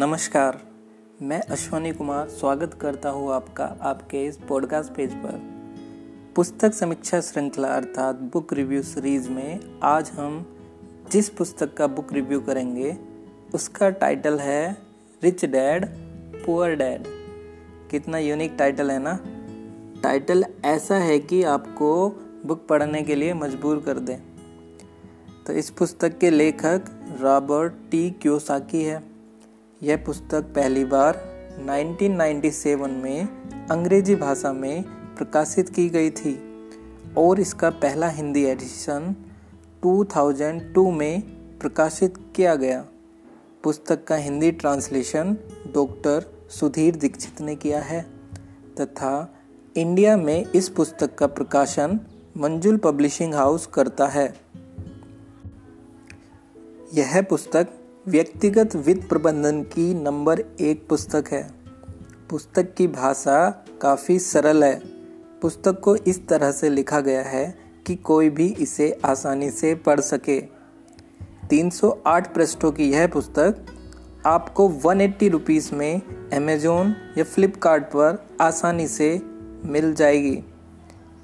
नमस्कार, मैं अश्वनी कुमार स्वागत करता हूँ आपका, आपके इस पॉडकास्ट पेज पर। पुस्तक समीक्षा श्रृंखला अर्थात बुक रिव्यू सीरीज़ में आज हम जिस पुस्तक का बुक रिव्यू करेंगे, उसका टाइटल है रिच डैड पुअर डैड कितना यूनिक टाइटल है ना? टाइटल ऐसा है कि आपको बुक पढ़ने के लिए मजबूर कर दे। तो इस पुस्तक के लेखक रॉबर्ट टी क्योसाकी है। यह पुस्तक पहली बार 1997 में अंग्रेज़ी भाषा में प्रकाशित की गई थी और इसका पहला हिंदी एडिशन 2002 में प्रकाशित किया गया। पुस्तक का हिंदी ट्रांसलेशन डॉक्टर सुधीर दीक्षित ने किया है तथा इंडिया में इस पुस्तक का प्रकाशन मंजुल पब्लिशिंग हाउस करता है। यह पुस्तक व्यक्तिगत वित्त प्रबंधन की नंबर एक पुस्तक है। पुस्तक की भाषा काफ़ी सरल है। पुस्तक को इस तरह से लिखा गया है कि कोई भी इसे आसानी से पढ़ सके। 308 पृष्ठों की यह पुस्तक आपको 180 एट्टी रुपीज़ में अमेजोन या फ्लिपकार्ट पर आसानी से मिल जाएगी।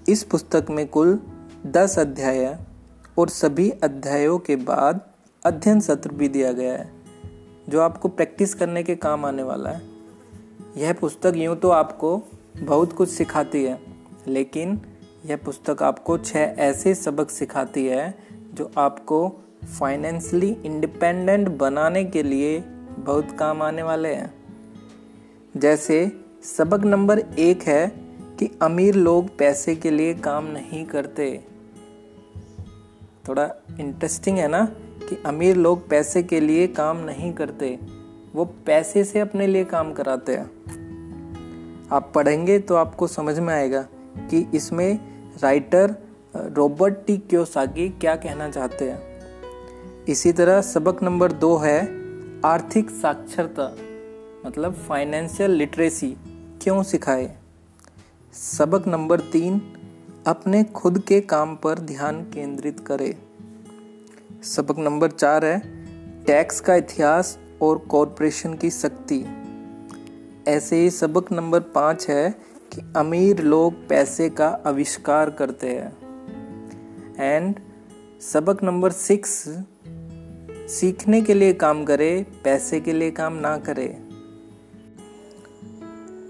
इस पुस्तक में कुल 10 अध्याय और सभी अध्यायों के बाद अध्ययन सत्र भी दिया गया है, जो आपको प्रैक्टिस करने के काम आने वाला है। यह पुस्तक यूँ तो आपको बहुत कुछ सिखाती है, लेकिन यह पुस्तक आपको छः ऐसे सबक सिखाती है, जो आपको फाइनेंशली इंडिपेंडेंट बनाने के लिए बहुत काम आने वाले हैं। जैसे सबक नंबर एक है कि अमीर लोग पैसे के लिए काम नहीं करते। थोड़ा इंटरेस्टिंग है ना? कि अमीर लोग पैसे के लिए काम नहीं करते, वो पैसे से अपने लिए काम कराते हैं। आप पढ़ेंगे तो आपको समझ में आएगा कि इसमें राइटर रॉबर्ट टी क्योसागी क्या कहना चाहते हैं। इसी तरह सबक नंबर दो है, आर्थिक साक्षरता मतलब फाइनेंशियल लिटरेसी, क्यों सिखाए? सबक नंबर तीन, अपने खुद के काम पर ध्यान केंद्रित करें। सबक नंबर चार है, टैक्स का इतिहास और कॉरपोरेशन की शक्ति ऐसे ही सबक नंबर पाँच है कि अमीर लोग पैसे का आविष्कार करते हैं। एंड सबक नंबर सिक्स, सीखने के लिए काम करे, पैसे के लिए काम ना करे।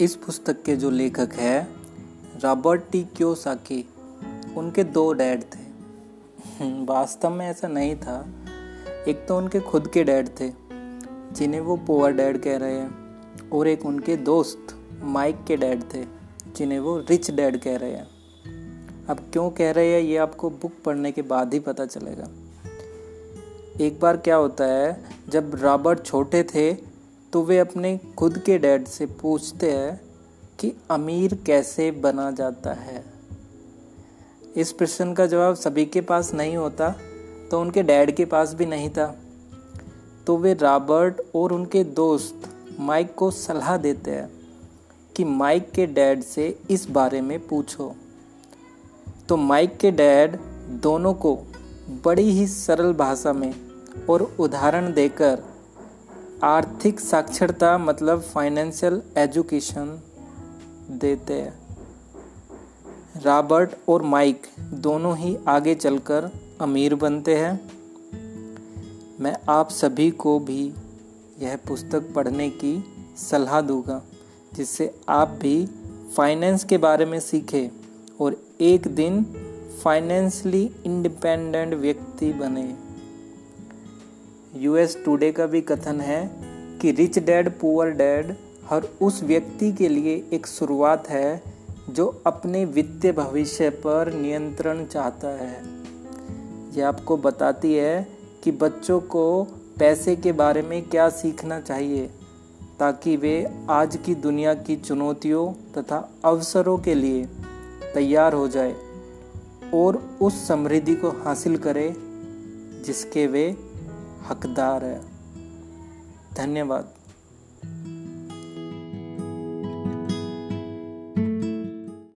इस पुस्तक के जो लेखक है, रॉबर्ट टी क्योसाकी, उनके दो डैड थे। वास्तव में ऐसा नहीं था। एक तो उनके खुद के डैड थे, जिन्हें वो पुअर डैड कह रहे हैं, और एक उनके दोस्त माइक के डैड थे, जिन्हें वो रिच डैड कह रहे हैं। अब क्यों कह रहे हैं, ये आपको बुक पढ़ने के बाद ही पता चलेगा। एक बार क्या होता है, जब रॉबर्ट छोटे थे तो वे अपने खुद के डैड से पूछते हैं कि अमीर कैसे बना जाता है। इस प्रश्न का जवाब सभी के पास नहीं होता तो उनके डैड के पास भी नहीं था। तो वे रॉबर्ट और उनके दोस्त माइक को सलाह देते हैं कि माइक के डैड से इस बारे में पूछो। तो माइक के डैड दोनों को बड़ी ही सरल भाषा में और उदाहरण देकर आर्थिक साक्षरता मतलब फाइनेंशियल एजुकेशन देते हैं। रॉबर्ट और माइक दोनों ही आगे चलकर अमीर बनते हैं। मैं आप सभी को भी यह पुस्तक पढ़ने की सलाह दूँगा, जिससे आप भी फाइनेंस के बारे में सीखें और एक दिन फाइनेंशली इंडिपेंडेंट व्यक्ति बने। यूएस टुडे का भी कथन है कि रिच डैड, पुअर डैड हर उस व्यक्ति के लिए एक शुरुआत है जो अपने वित्तीय भविष्य पर नियंत्रण चाहता है। यह आपको बताती है कि बच्चों को पैसे के बारे में क्या सीखना चाहिए, ताकि वे आज की दुनिया की चुनौतियों तथा अवसरों के लिए तैयार हो जाए और उस समृद्धि को हासिल करें जिसके वे हकदार हैं। धन्यवाद।